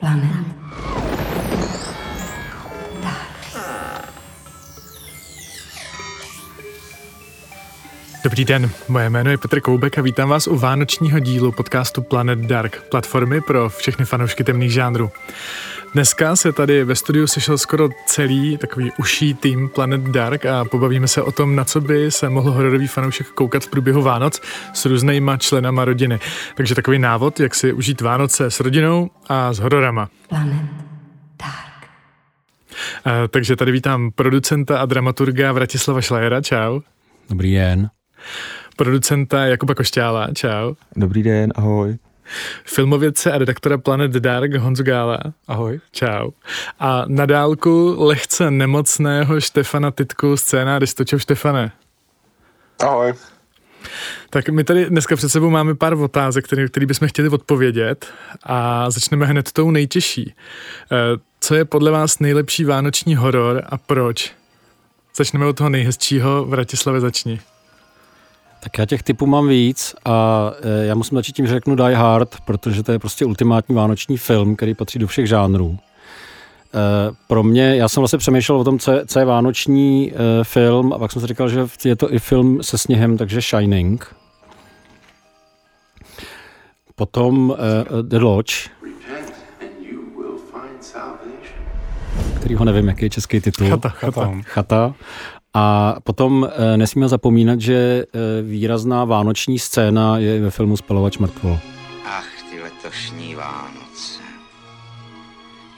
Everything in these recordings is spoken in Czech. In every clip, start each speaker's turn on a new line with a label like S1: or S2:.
S1: Planet.
S2: Dobrý den, moje jméno je Petr Koubek a vítám vás u vánočního dílu podcastu Planet Dark, platformy pro všechny fanoušky temných žánrů. Dneska se tady ve studiu sešel skoro celý takový uší tým Planet Dark a pobavíme se o tom, na co by se mohl hororový fanoušek koukat v průběhu Vánoc s různýma členama rodiny. Takže takový návod, jak si užít Vánoce s rodinou a s hororama.
S1: Planet Dark.
S2: A, takže tady vítám producenta a dramaturga Vratislava Šlajera, čau.
S3: Dobrý den.
S2: Producenta Jakuba Košťála, čau.
S4: Dobrý den, ahoj.
S2: Filmovědce a redaktora Planet Dark Honzu Gála.
S4: Ahoj.
S2: Čau. A na dálku lehce nemocného Štefana Tytku, scénáristu. Čau Štefane.
S5: Ahoj.
S2: Tak my tady dneska před sebou máme pár otázek, které, které bychom chtěli odpovědět a začneme hned tou nejtěžší. Eh, Co je podle vás nejlepší vánoční horor a proč? Začneme od toho nejhezčího. Vratislave začni.
S3: Tak já těch typů mám víc a e, já musím začít tím, že řeknu Die Hard, protože to je prostě ultimátní vánoční film, který patří do všech žánrů. E, pro mě, já jsem vlastně přemýšlel o tom, co je, co je vánoční e, film a pak jsem si říkal, že je to i film se sněhem, takže Shining. Potom The Lodge,
S6: salvation.
S3: kterýho nevím, jaký je český titul.
S2: Chata, chata.
S3: Chata. A potom e, nesmíme zapomínat, že e, výrazná vánoční scéna je ve filmu Spalovač mrtvol.
S7: Ach, ty letošní Vánoce.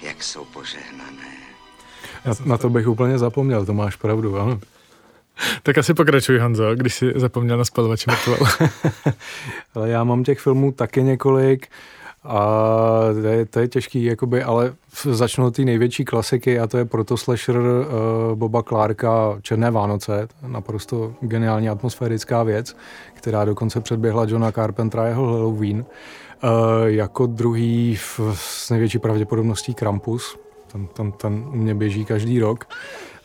S7: Jak jsou požehnané.
S4: Na, na to bych úplně zapomněl, to máš pravdu, ano.
S2: Tak asi pokračuj, Honzo, když si zapomněl na spalovače mrtvol.
S4: Ale já mám těch filmů taky několik a to je, to je těžký, jakoby, ale začnu od té největší klasiky a to je proto slasher uh, Boba Clarka Černé Vánoce, naprosto geniální atmosférická věc, která dokonce předběhla Johna Carpentera jeho Halloween. Uh, jako druhý v, s největší pravděpodobností Krampus, ten, ten, ten u mě běží každý rok.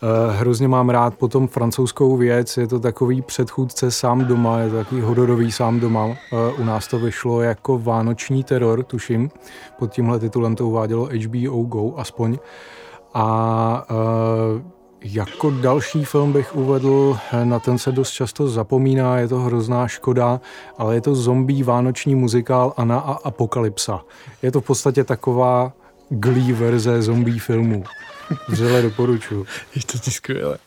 S4: Uh, hrozně mám rád potom francouzskou věc, je to takový předchůdce sám doma, je to takový hororový sám doma. Uh, u nás to vyšlo jako Vánoční teror, tuším, pod tímhle titulem to uvádělo HBO Go aspoň. A uh, jako další film bych uvedl, na ten se dost často zapomíná, je to hrozná škoda, ale je to zombie vánoční muzikál Anna a Apokalypsa. Je to v podstatě taková Glee verze zombie filmů. Vřele doporučuji.
S2: Je to ti skvěle.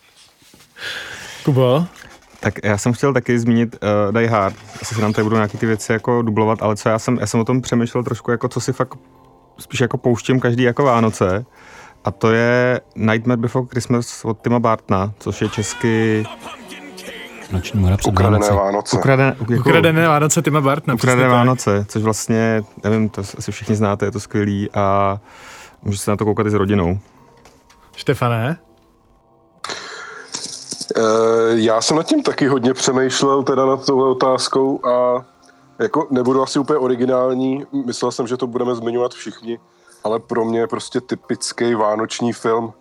S2: Kubo?
S8: Tak já jsem chtěl taky zmínit uh, Die Hard. Asi se nám tady budou nějaké ty věci jako dublovat, ale co já jsem, já jsem o tom přemýšlel trošku, jako co si fakt spíš jako pouštím každý jako Vánoce. A to je Nightmare Before Christmas od Tima Bartna, což je česky
S3: Noční mora před
S5: Ukradené
S3: Vánoci.
S5: Vánoce.
S8: ukradené, jako,
S2: Ukradené Vánoce Tima Bartna.
S8: ukradené
S2: tak.
S8: Vánoce, což vlastně, nevím, to asi všichni znáte, je to skvělý a můžete se na to koukat i s rodinou.
S2: Štefane?
S5: Eh, Já jsem nad tím taky hodně přemýšlel, teda nad touhle otázkou a jako nebudu asi úplně originální, myslel jsem, že to budeme zmiňovat všichni, ale pro mě je prostě typický vánoční film,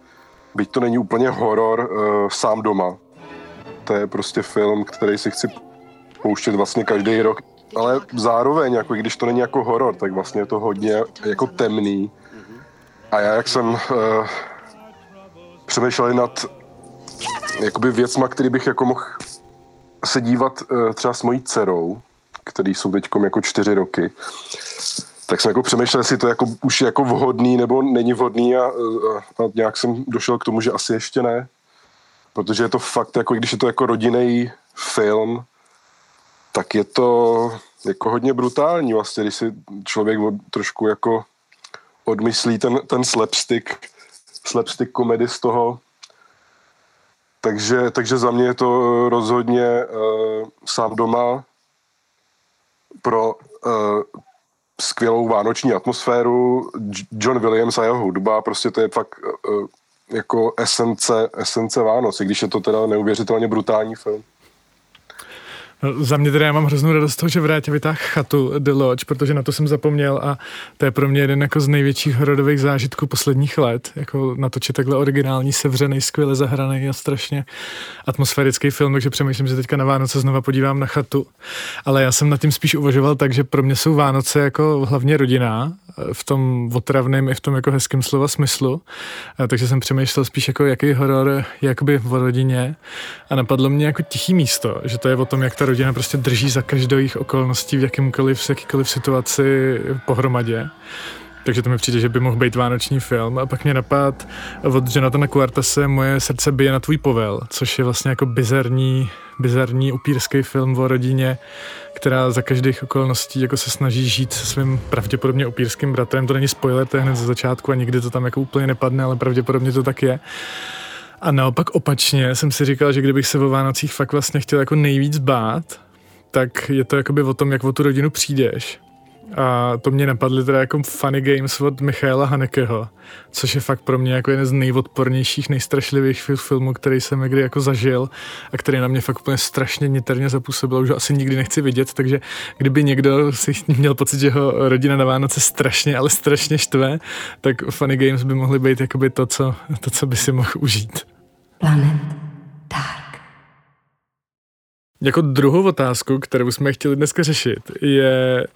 S5: byť to není úplně horor, eh, sám doma. To je prostě film, který si chci pouštět vlastně každý rok. Ale zároveň, jako když to není jako horor, tak vlastně je to hodně jako temný. A já, jak jsem uh, přemýšlel nad jakoby věcma, který bych jako mohl se dívat uh, třeba s mojí dcerou, který jsou teď jako čtyři roky, tak jsem jako přemýšlel, jestli to jako, už jako vhodný nebo není vhodný a, a, a nějak jsem došel k tomu, že asi ještě ne. Protože je to fakt, jako když je to jako rodinný film, tak je to jako hodně brutální vlastně, když si člověk trošku jako odmyslí ten, ten slapstick, slapstick komedy z toho. Takže, takže za mě je to rozhodně uh, sám doma pro uh, skvělou vánoční atmosféru. John Williams a jeho hudba, prostě to je fakt uh, jako esence, esence Vánoc, i když je to teda neuvěřitelně brutální film.
S2: No, za mě teda já mám hroznou radost z toho, že vrátě vytáhl chatu The Lodge, protože na to jsem zapomněl a to je pro mě jeden jako z největších hororových zážitků posledních let. Jako natočit takhle originální, sevřený, skvěle zahraný a strašně atmosférický film, takže přemýšlím, že teďka na Vánoce znova podívám na chatu. Ale já jsem nad tím spíš uvažoval tak, že pro mě jsou Vánoce jako hlavně rodina, v tom otravném i v tom jako hezkém slova smyslu. Takže jsem přemýšlel spíš jako jaký horor jakoby v rodině a napadlo mě jako tichý místo, že to je o tom, jak ta rodina prostě drží za každou jejich okolností v jakýmkoliv, v jakýkoliv situaci pohromadě. Takže to mi přijde, že by mohl být vánoční film. A pak mě napad od Jonathana Quartase Moje srdce bije na tvůj povel, což je vlastně jako bizarní, bizarní upírský film o rodině, která za každých okolností jako se snaží žít se svým pravděpodobně upírským bratrem. To není spoiler, to je hned ze začátku a nikdy to tam jako úplně nepadne, ale pravděpodobně to tak je. A naopak opačně jsem si říkal, že kdybych se o Vánocích fakt vlastně chtěl jako nejvíc bát, tak je to jakoby o tom, jak o tu rodinu přijdeš. A to mě napadly teda jako funny games od Michaela Hanekeho, což je fakt pro mě jako jeden z nejodpornějších, nejstrašlivějších filmů, který jsem kdy jako zažil a který na mě fakt úplně strašně niterně zapůsobil, už ho asi nikdy nechci vidět, takže kdyby někdo si měl pocit, že ho rodina na Vánoce strašně, ale strašně štve, tak funny games by mohly být jakoby to, co, to, co by si mohl užít.
S1: Planet Dark.
S2: Jako druhou otázku, kterou jsme chtěli dneska řešit, je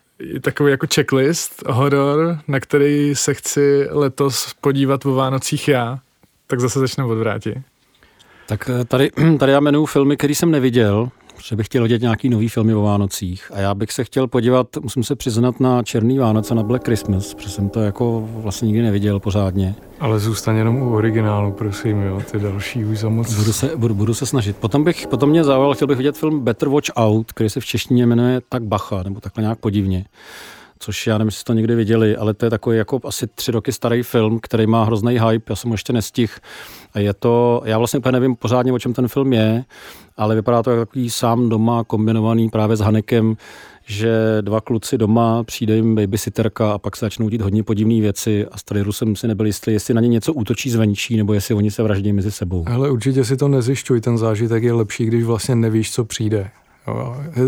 S2: takový jako checklist, horor, na který se chci letos podívat o Vánocích já. Tak zase začnu odvrátit.
S3: Tak eh, tady, tady já jmenuji filmy, které jsem neviděl, že bych chtěl vidět nějaký nový filmy o Vánocích. A já bych se chtěl podívat, musím se přiznat na Černý Vánoce, na Black Christmas, protože jsem to jako vlastně nikdy neviděl pořádně.
S4: Ale zůstaň jenom u originálu, prosím, jo, ty další už za moc.
S3: Budu se, budu, budu se snažit. Potom, bych, potom mě zaujal, chtěl bych vidět film Better Watch Out, který se v češtině jmenuje tak Bacha, nebo takhle nějak podivně což já nevím, jestli to někdy viděli, ale to je takový jako asi tři roky starý film, který má hrozný hype, já jsem ho ještě nestihl. A je to, já vlastně úplně nevím pořádně, o čem ten film je, ale vypadá to jako takový sám doma kombinovaný právě s Hanekem, že dva kluci doma, přijde jim babysitterka a pak se začnou dít hodně podivné věci a s tady jsem si nebyl jistý, jestli na ně něco útočí zvenčí, nebo jestli oni se vraždí mezi sebou.
S4: Ale určitě si to nezjišťuj, ten zážitek je lepší, když vlastně nevíš, co přijde.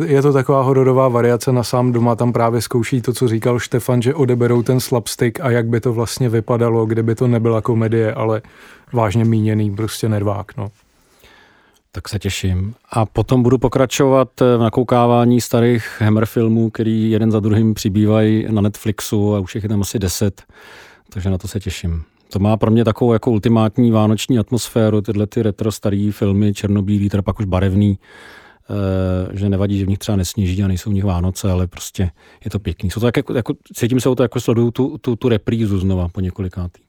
S4: Je to taková hororová variace na sám doma, tam právě zkouší to, co říkal Štefan, že odeberou ten slapstick a jak by to vlastně vypadalo, kdyby to nebyla komedie, ale vážně míněný prostě nervák. No.
S3: Tak se těším. A potom budu pokračovat v nakoukávání starých Hammer filmů, který jeden za druhým přibývají na Netflixu a už je tam asi deset, takže na to se těším. To má pro mě takovou jako ultimátní vánoční atmosféru, tyhle ty retro staré filmy, černobílý, teda pak už barevný, že nevadí, že v nich třeba nesněží a nejsou v nich Vánoce, ale prostě je to pěkný. Jsou to tak jako, jako cítím se o to, jako sleduju tu, tu, tu reprízu znova po několikátý.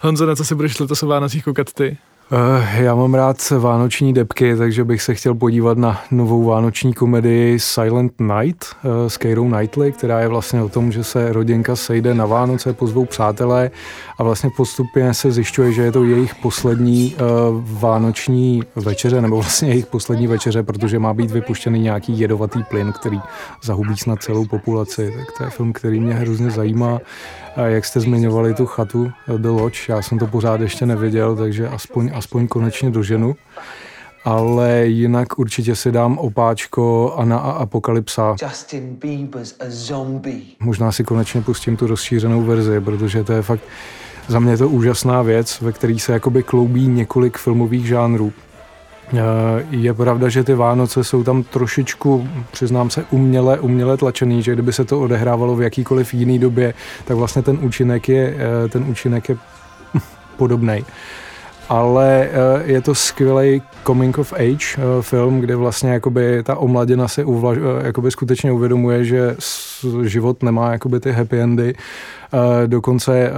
S2: Honzo, na co si budeš letos o Vánocích koukat ty?
S4: Uh, já mám rád vánoční depky, takže bych se chtěl podívat na novou vánoční komedii Silent Night uh, s Keirou Knightley, která je vlastně o tom, že se rodinka sejde na Vánoce, pozvou přátelé a vlastně postupně se zjišťuje, že je to jejich poslední uh, vánoční večeře, nebo vlastně jejich poslední večeře, protože má být vypuštěný nějaký jedovatý plyn, který zahubí snad celou populaci. Tak to je film, který mě hrozně zajímá. A jak jste zmiňovali tu chatu The Lodge, já jsem to pořád ještě neviděl, takže aspoň, aspoň konečně doženu. Ale jinak určitě si dám opáčko Ana a Apokalypsa. Justin Bieber's a zombie. Možná si konečně pustím tu rozšířenou verzi, protože to je fakt za mě to úžasná věc, ve které se jakoby kloubí několik filmových žánrů. Eh, je pravda, že ty Vánoce jsou tam trošičku, přiznám se, uměle, uměle tlačený, že kdyby se to odehrávalo v jakýkoliv jiný době, tak vlastně ten účinek je, eh, ten účinek je podobný. Ale eh, je to skvělý coming of age film, kde vlastně jakoby ta omladina si uvlaž, jakoby skutečně uvědomuje, že život nemá jakoby ty happy endy. Eh, dokonce, eh,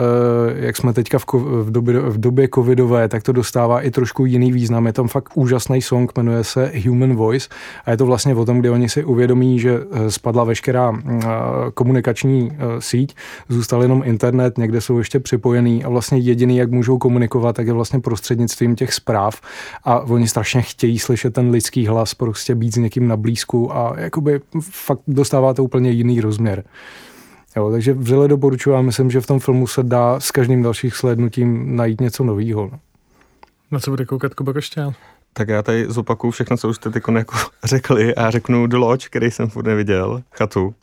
S4: jak jsme teďka v, době, v době covidové, tak to dostává i trošku jiný význam. Je tam fakt úžasný song, jmenuje se Human Voice. A je to vlastně o tom, kdy oni si uvědomí, že eh, spadla veškerá komunikační síť, zůstal jenom internet, někde jsou ještě připojený. A vlastně jediný, jak můžou komunikovat, tak je vlastně prostřednictvím těch zpráv a oni strašně chtějí slyšet ten lidský hlas, prostě být s někým na blízku a jakoby fakt dostává to úplně jiný rozměr. Jo, takže vřele doporučuji a myslím, že v tom filmu se dá s každým dalším slednutím najít něco nového.
S2: Na co bude koukat Kuba Košťál?
S8: tak já tady zopakuju všechno, co už jste teď jako řekli a řeknu The Lodge, který jsem furt neviděl, chatu,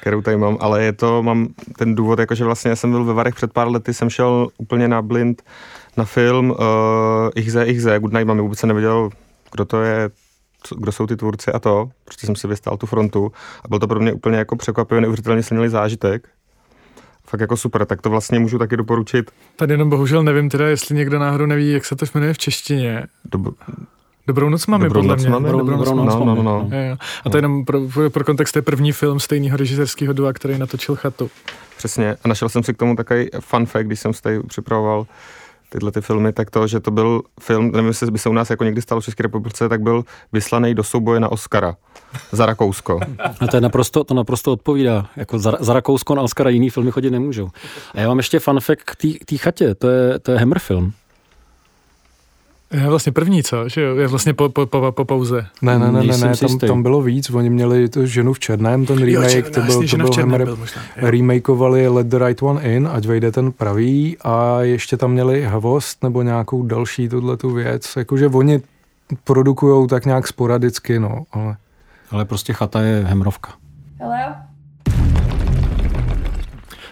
S8: kterou tady mám, ale je to, mám ten důvod, jakože vlastně já jsem byl ve Varech před pár lety, jsem šel úplně na blind na film uh, Ichze, Ichze, Good Night Mami, vůbec jsem nevěděl, kdo to je, co, kdo jsou ty tvůrci a to, protože jsem si vystál tu frontu a byl to pro mě úplně jako překvapivý, neuvěřitelně silný zážitek. Fakt jako super, tak to vlastně můžu taky doporučit.
S2: Tady jenom bohužel nevím teda, jestli někdo náhodou neví, jak se to jmenuje v češtině.
S8: Dob-
S2: Dobrou noc máme,
S8: Dobrou
S2: podle
S8: noc
S2: mě.
S8: máme?
S2: Dobrou,
S3: Dobrou
S2: noc
S3: noc
S2: máme.
S8: no, no, no.
S2: Jo. A to je jenom pro, pro, kontext, to je první film stejného režisérského dua, který natočil chatu.
S8: Přesně. A našel jsem si k tomu takový fun fact, když jsem si tady připravoval tyhle ty filmy, tak to, že to byl film, nevím, jestli by se u nás jako někdy stalo v České republice, tak byl vyslaný do souboje na Oscara za Rakousko.
S3: A to, je naprosto, to naprosto odpovídá. Jako za, za Rakousko na Oscara jiný filmy chodit nemůžou. A já mám ještě fact k té chatě. To je, to je Hammer film.
S2: Je vlastně první, co? Že jo? Je vlastně po, po, po, po pauze.
S4: Ne, ne, ne, ne, ne tam, tam bylo víc. Oni měli tu ženu v černém, ten remake, to byl, to byl Hammer,
S2: možná. jo.
S4: remakeovali Let the Right One In, ať vejde ten pravý a ještě tam měli Havost nebo nějakou další tuhle tu věc. Jakože oni produkujou tak nějak sporadicky, no, ale
S3: Ale prostě chata je Hemrovka.
S9: Hello?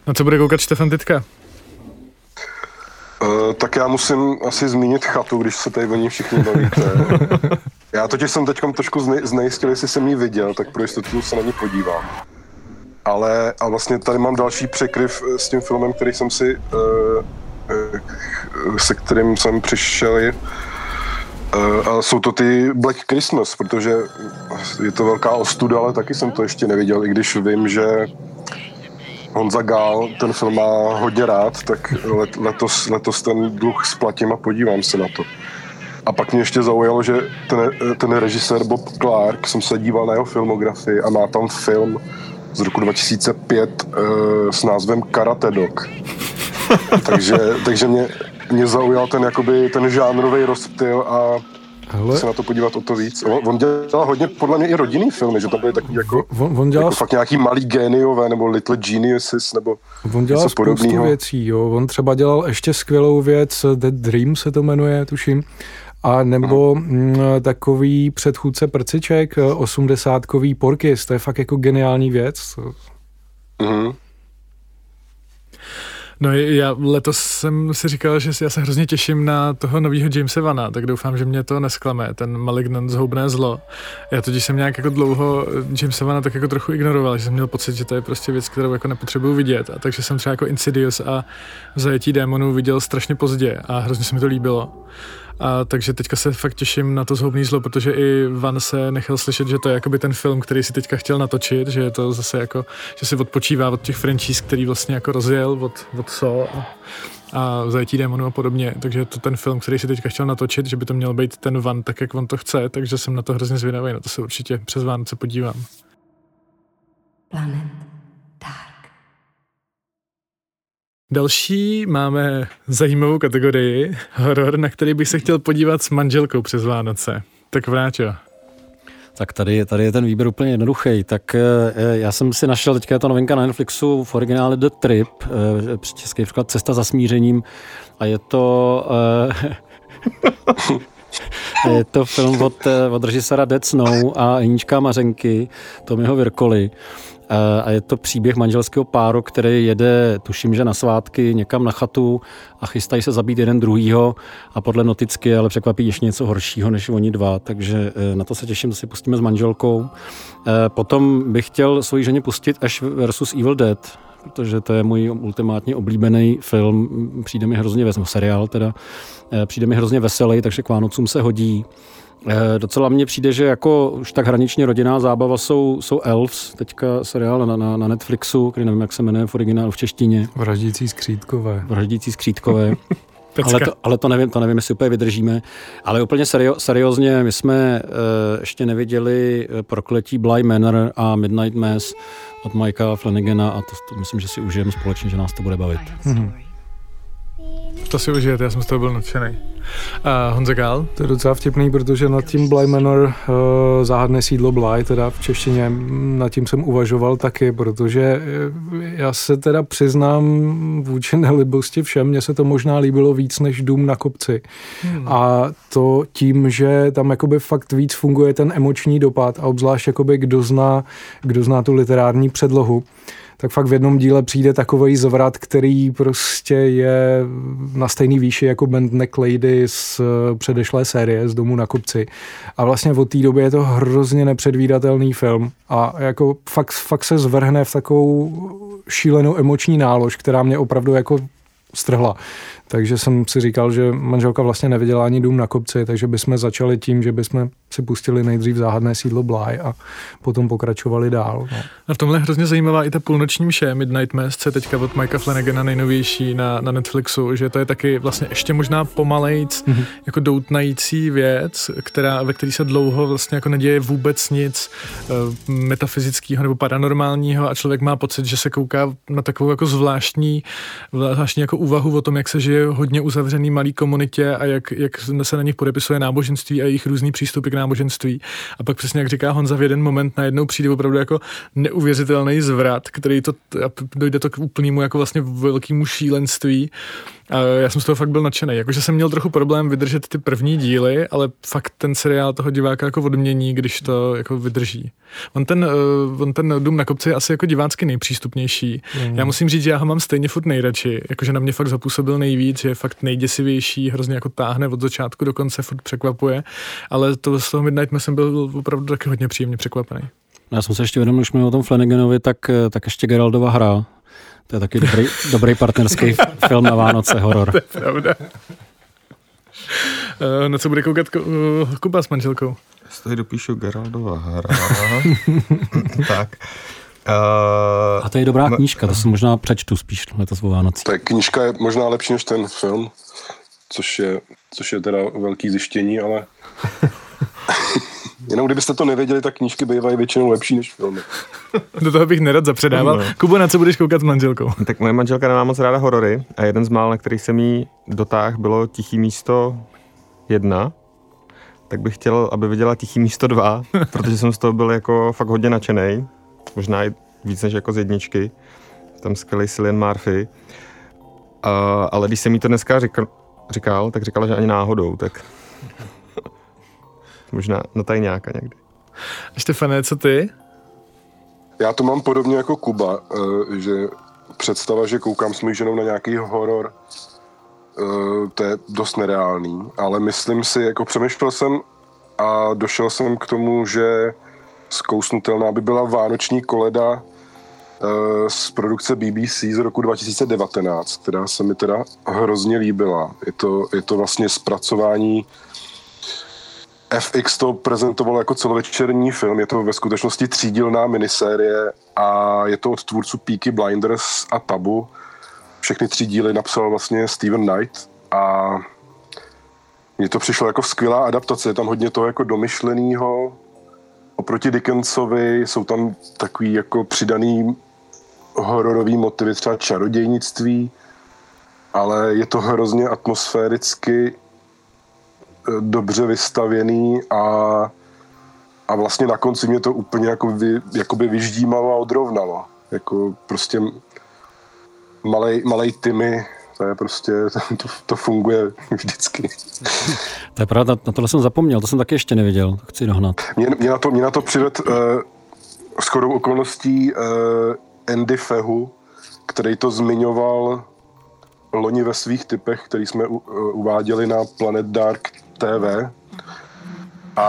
S2: Na co bude koukat Štefan teďka?
S5: Uh, tak já musím asi zmínit chatu, když se tady o ní všichni bavíte. já totiž jsem teď trošku zne, znejistil, jestli jsem ji viděl, tak pro jistotu se na ní podívám. Ale a vlastně tady mám další překryv eh, s tím filmem, který jsem si, uh, se kterým jsem přišel. A jsou to ty Black Christmas, protože je to velká ostuda, ale taky jsem to ještě neviděl, i když vím, že Honza Gál ten film má hodně rád, tak let, letos, letos ten dluh splatím a podívám se na to. A pak mě ještě zaujalo, že ten, ten režisér Bob Clark, jsem se díval na jeho filmografii a má tam film z roku 2005 uh, s názvem Karate Dog. takže, takže mě, mě zaujal ten, jakoby, ten žánrový rozptyl a
S4: hele,
S5: se na to podívat o to víc. On, on dělal hodně, podle mě, i rodinný filmy, že tam byly takový jako,
S4: on, on dělal
S5: jako fakt nějaký malý géniové, nebo Little Geniuses, nebo
S4: On dělal
S5: něco
S4: spoustu
S5: podobného.
S4: věcí, jo. On třeba dělal ještě skvělou věc, The Dream se to jmenuje, tuším. A nebo mm, takový předchůdce prciček, osmdesátkový Porkis, to je fakt jako geniální věc.
S5: Mhm.
S2: No já letos jsem si říkal, že já se hrozně těším na toho nového Jamesa Vana, tak doufám, že mě to nesklame, ten Malignant zhoubné zlo. Já totiž jsem nějak jako dlouho Jamesa Vana tak jako trochu ignoroval, že jsem měl pocit, že to je prostě věc, kterou jako nepotřebuju vidět. A takže jsem třeba jako Insidious a Zajetí démonů viděl strašně pozdě a hrozně se mi to líbilo. A takže teďka se fakt těším na to zhoubný zlo, protože i Van se nechal slyšet, že to je jakoby ten film, který si teďka chtěl natočit, že je to zase jako, že si odpočívá od těch franchise, který vlastně jako rozjel od, od So a, a Zajetí démonů a podobně. Takže je to ten film, který si teďka chtěl natočit, že by to měl být ten Van tak, jak on to chce, takže jsem na to hrozně zvědavý, na to se určitě přes Vánoce podívám.
S1: Planet Dark.
S2: Další máme zajímavou kategorii, horor, na který bych se chtěl podívat s manželkou přes Vánoce. Tak vráťo.
S3: Tak tady, tady je ten výběr úplně jednoduchý. Tak eh, já jsem si našel, teďka je to novinka na Netflixu v originále The Trip, eh, český překlad Cesta za smířením a je to eh, je to film od, eh, od režisera Dead Snow a Hníčka Mařenky, Tomiho Virkoli. Eh, A je to příběh manželského páru, který jede, tuším, že na svátky někam na chatu a chystají se zabít jeden druhýho a podle noticky, ale překvapí ještě něco horšího než oni dva, takže eh, na to se těším, to si pustíme s manželkou. Eh, Potom bych chtěl svoji ženě pustit Ash versus Evil Dead, protože to je můj ultimátně oblíbený film, přijde mi hrozně veselý, seriál teda, přijde mi hrozně veselý, takže k Vánocům se hodí. Eh, Docela mně přijde, že jako už tak hraničně rodinná zábava jsou, jsou Elves, teďka seriál na, na, na Netflixu, který nevím, jak se jmenuje v originálu v češtině,
S4: Vraždící skřítkové.
S3: Vraždící skřítkové. Ale, to, ale to nevím, to nevím, jestli úplně vydržíme. Ale úplně serio, seriózně, my jsme uh, ještě neviděli eh, Prokletí Bly Manor a Midnight Mass od Mikea Flanagana a to, to myslím, že si užijeme společně, že nás to bude bavit.
S4: Mhm.
S2: To si užijete, já jsem z toho byl nadšený. A Honza Gál?
S4: To je docela vtipný, protože nad tím Bly Manor, uh, záhadné sídlo Bly, teda v češtině, mm, nad tím jsem uvažoval taky, protože eh, já se teda přiznám vůči nelibosti všem, mně se to možná líbilo víc než Dům na kopci. Hmm. A to tím, že tam jakoby fakt víc funguje ten emoční dopad a obzvlášť jakoby kdo zná, kdo zná tu literární předlohu, tak fakt v jednom díle přijde takový zvrat, který prostě je na stejný výši jako Band Neck Lady z eh, předešlé série z Domu na kopci. A vlastně od té doby je to hrozně nepředvídatelný film a jako fakt, fakt se zvrhne v takovou šílenou emoční nálož, která mě opravdu jako strhla. Takže jsem si říkal, že manželka vlastně neviděla ani dům na kopci, takže bychom začali tím, že bychom si pustili nejdřív záhadné sídlo Bly a potom pokračovali dál. No.
S2: A v tomhle je hrozně zajímavá i ta půlnoční mše Midnight Mass, co je teďka od Mikea Flanagana nejnovější na, na Netflixu, že to je taky vlastně ještě možná pomalejc mm-hmm. jako doutnající věc, která, ve které se dlouho vlastně jako neděje vůbec nic uh, metafyzického nebo paranormálního a člověk má pocit, že se kouká na takovou jako zvláštní, zvláštní jako úvahu o tom, jak se žije hodně uzavřený malý komunitě a jak, jak se na nich podepisuje náboženství a jejich různý přístupy k náboženství. A pak přesně jak říká Honza, v jeden moment najednou přijde opravdu jako neuvěřitelný zvrat, který to, dojde to k úplnému jako vlastně velkému šílenství a já jsem z toho fakt byl nadšený. Jakože jsem měl trochu problém vydržet ty první díly, ale fakt ten seriál toho diváka jako odmění, když to jako vydrží. On ten, uh, on ten Dům na kopci je asi jako divácky nejpřístupnější. Mm. Já musím říct, že já ho mám stejně furt nejradši. Jakože na mě fakt zapůsobil nejvíc, je fakt nejděsivější, hrozně jako táhne od začátku do konce, furt překvapuje. Ale to z toho Midnight jsem byl opravdu taky hodně příjemně překvapený.
S3: Já jsem se ještě uvědomil, když mluvím o tom Flanaganovi, tak, eh, tak ještě Geraldova hra, to je taky dobrý, dobrý partnerský film na Vánoce, horor.
S2: to je pravda. Uh, na co bude koukat uh, Kuba s manželkou?
S8: Já si tady dopíšu Geraldova hra. tak. Uh,
S3: A to je dobrá knížka, to si možná přečtu spíš letos o Vánocí.
S5: Tak knížka je možná lepší než ten film, což je, což je teda velký zjištění, ale Jenom kdybyste to nevěděli, tak knížky bývají většinou lepší než filmy.
S2: Do toho bych nerad zapředával. No. Kubo, na co budeš koukat s manželkou?
S8: Tak moje manželka nemá moc ráda horory a jeden z mál, na který jsem jí dotáh, bylo Tichý místo jedna. Tak bych chtěl, aby viděla Tichý místo dva, protože jsem z toho byl jako fakt hodně nadšený. Možná i víc než jako z jedničky. Tam skvělý Cillian Murphy. Uh, ale když jsem jí to dneska říkal, říkal, tak říkala, že ani náhodou, tak možná na tajňáka někdy.
S2: Štefane, co ty?
S5: Já to mám podobně jako Kuba, eh, že představa, že koukám s mojí ženou na nějaký horor, eh, to je dost nereálný, ale myslím si, jako přemýšlel jsem a došel jsem k tomu, že zkousnutelná by byla Vánoční koleda eh, z produkce BBC z roku 2019, která se mi teda hrozně líbila. Je to, je to vlastně zpracování FX to prezentovalo jako celovečerní film, je to ve skutečnosti třídílná minisérie a je to od tvůrců Peaky Blinders a Tabu. Všechny tři díly napsal vlastně Steven Knight a mně to přišlo jako skvělá adaptace, je tam hodně toho jako domyšleného. Oproti Dickensovi jsou tam takový jako přidaný hororový motivy, třeba čarodějnictví, ale je to hrozně atmosféricky dobře vystavěný a, a vlastně na konci mě to úplně jako vy, jakoby vyždímalo a odrovnalo. Jako prostě malej, malej Timmy, to je prostě, to, to funguje vždycky.
S3: To je pravda, na tohle jsem zapomněl, to jsem taky ještě neviděl, to chci dohnat.
S5: Mě, mě na to, mě na to přived uh, shodou okolností uh, Andy Fehu, který to zmiňoval loni ve svých typech, který jsme u, uh, uváděli na Planet Dark TV a,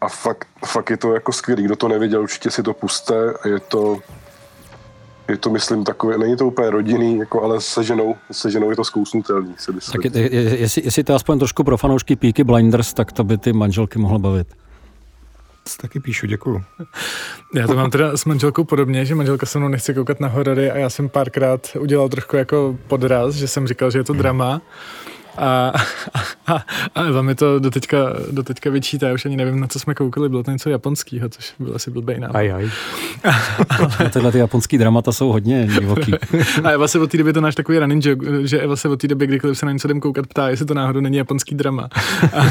S5: a fakt, fakt je to jako skvělý. Kdo to neviděl, určitě si to puste. Je to, je to, myslím, takové, není to úplně rodinný, jako, ale se ženou, se ženou je to zkousnutelný, si myslím.
S3: Tak je, je, jestli, jestli to aspoň trošku pro fanoušky Peaky Blinders, tak to by ty manželky mohlo bavit.
S8: Taky píšu, děkuju.
S2: Já to mám teda s manželkou podobně, že manželka se mnou nechce koukat na horory a já jsem párkrát udělal trošku jako podraz, že jsem říkal, že je to drama A, a, a Eva mi to doteďka, doteďka vyčítá, já už ani nevím, na co jsme koukali, bylo to něco japonského, což byl asi blbej nápad.
S4: Aj, aj.
S3: A tyhle ty japonský dramata jsou hodně divoký.
S2: A Eva se od té doby, to náš takový running joke, že Eva se od té doby, kdykoliv se na něco jdem koukat, ptá, jestli to náhodou není japonský drama. A,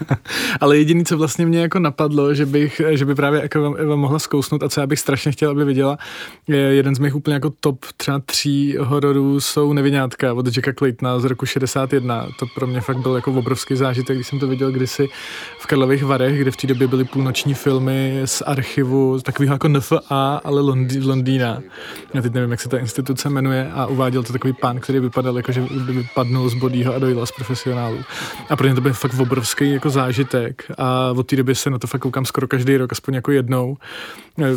S2: ale jediné, co vlastně mě jako napadlo, že, bych, že by právě jako Eva mohla zkousnout a co já bych strašně chtěl, aby viděla, je jeden z mých úplně jako top třeba tří hororů jsou Nevinátka od Jacka Claytona z roku 61. To pro mě fakt byl jako obrovský zážitek, když jsem to viděl kdysi v Karlových Varech, kde v té době byly půlnoční filmy z archivu, takového jako NFA, ale Londý, Londýna. Já teď nevím, jak se ta instituce jmenuje a uváděl to takový pán, který vypadal jako, že by vypadnul z bodího a dojela z profesionálů. A pro ně to byl fakt obrovský jako zážitek a od té doby se na to fakt koukám skoro každý rok, aspoň jako jednou.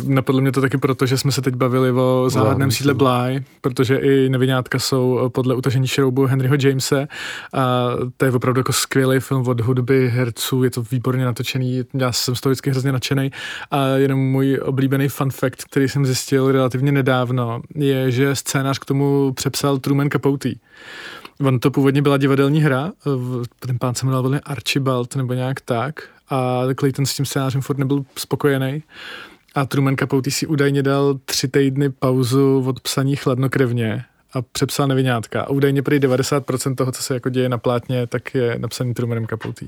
S2: Napadlo mě to taky proto, že jsme se teď bavili o záhadném sídle Bly, protože i nevinátka jsou podle utažení šroubu Henryho Jamese a to je opravdu jako skvělý film od hudby, herců, je to výborně natočený, já jsem z toho vždycky hrozně nadšený a jenom můj oblíbený fun fact, který jsem zjistil relativně nedávno, je, že scénář k tomu přepsal Truman Capote. On to původně byla divadelní hra, ten pán se jmenoval Archibald nebo nějak tak a Clayton s tím scénářem furt nebyl spokojený. A Truman Capote si údajně dal tři týdny pauzu od psaní chladnokrevně a přepsal nevinátka. A údajně prý 90% toho, co se jako děje na plátně, tak je napsaný Trumanem Capote.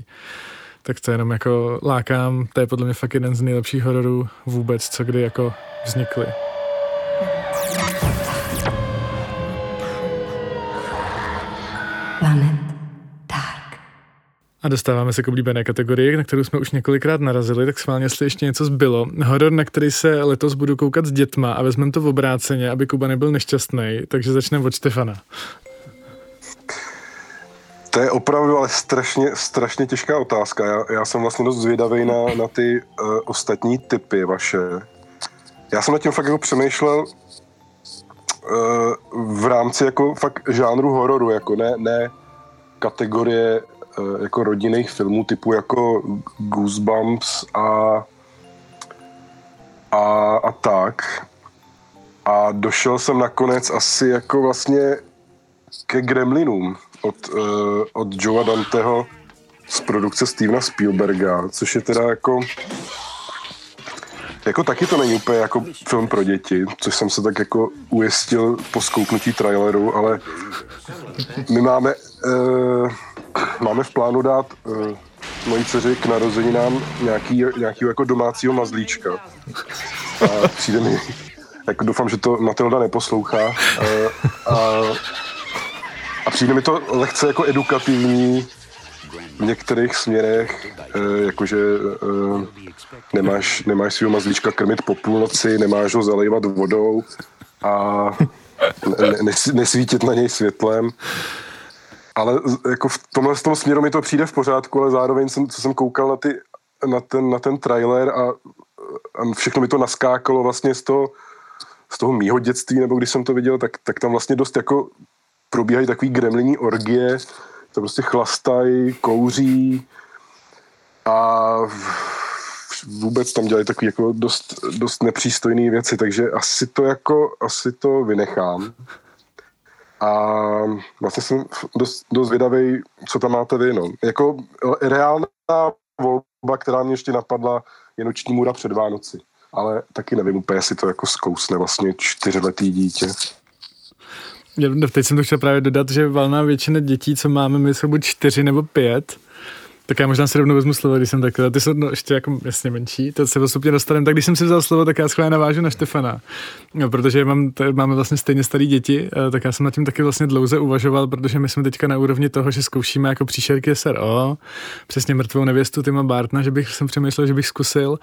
S2: Tak to jenom jako lákám, to je podle mě fakt jeden z nejlepších hororů vůbec, co kdy jako vznikly. A dostáváme se k oblíbené kategorii, na kterou jsme už několikrát narazili, tak schválně, jestli ještě něco zbylo. Horor, na který se letos budu koukat s dětma a vezmeme to v obráceně, aby Kuba nebyl nešťastný, takže začneme od Štefana.
S5: To je opravdu ale strašně, strašně těžká otázka. Já, já jsem vlastně dost zvědavý na, na ty uh, ostatní typy vaše. Já jsem nad tím fakt jako přemýšlel uh, v rámci jako fakt žánru hororu, jako ne, ne kategorie jako rodinných filmů typu jako Goosebumps a, a, a tak. A došel jsem nakonec asi jako vlastně ke Gremlinům od, uh, od Joea Danteho z produkce Stevena Spielberga, což je teda jako jako taky to není úplně jako film pro děti, což jsem se tak jako ujistil po skouknutí traileru, ale my máme, uh, máme v plánu dát uh, mojí dceři k narozeninám nějaký, nějaký jako domácího mazlíčka. A přijde mi, jako doufám, že to Matilda neposlouchá. Uh, a a přijde mi to lehce jako edukativní v některých směrech, e, jakože e, nemáš, nemáš svého mazlíčka krmit po půlnoci, nemáš ho zalejvat vodou a ne, nes, nesvítit na něj světlem. Ale jako v tomhle tom směru mi to přijde v pořádku, ale zároveň jsem, co jsem koukal na, ty, na, ten, na ten trailer a, a všechno mi to naskákalo vlastně z toho, z toho mýho dětství, nebo když jsem to viděl, tak, tak tam vlastně dost jako probíhají takový gremliní orgie, to prostě chlastají, kouří a vůbec tam dělají takové jako dost, dost nepřístojné věci, takže asi to jako, asi to vynechám. A vlastně jsem dost, dost vydavý, co tam máte vy, no. Jako reálná volba, která mě ještě napadla, je Noční můra před Vánoci. Ale taky nevím úplně, jestli to jako zkousne vlastně čtyřletý dítě.
S2: Teď jsem to chtěl právě dodat, že valná většina dětí, co máme, my jsou buď čtyři nebo pět. Tak já možná si rovnou vezmu slovo, když jsem takhle. Ty jsou no, ještě jako jasně menší, to se postupně dostaneme. Tak když jsem si vzal slovo, tak já schválně navážu na Štefana. No, protože mám, t- máme vlastně stejně staré děti, eh, tak já jsem nad tím taky vlastně dlouze uvažoval, protože my jsme teďka na úrovni toho, že zkoušíme jako příšerky SRO, přesně mrtvou nevěstu Tima Bartna, že bych jsem přemýšlel, že bych zkusil.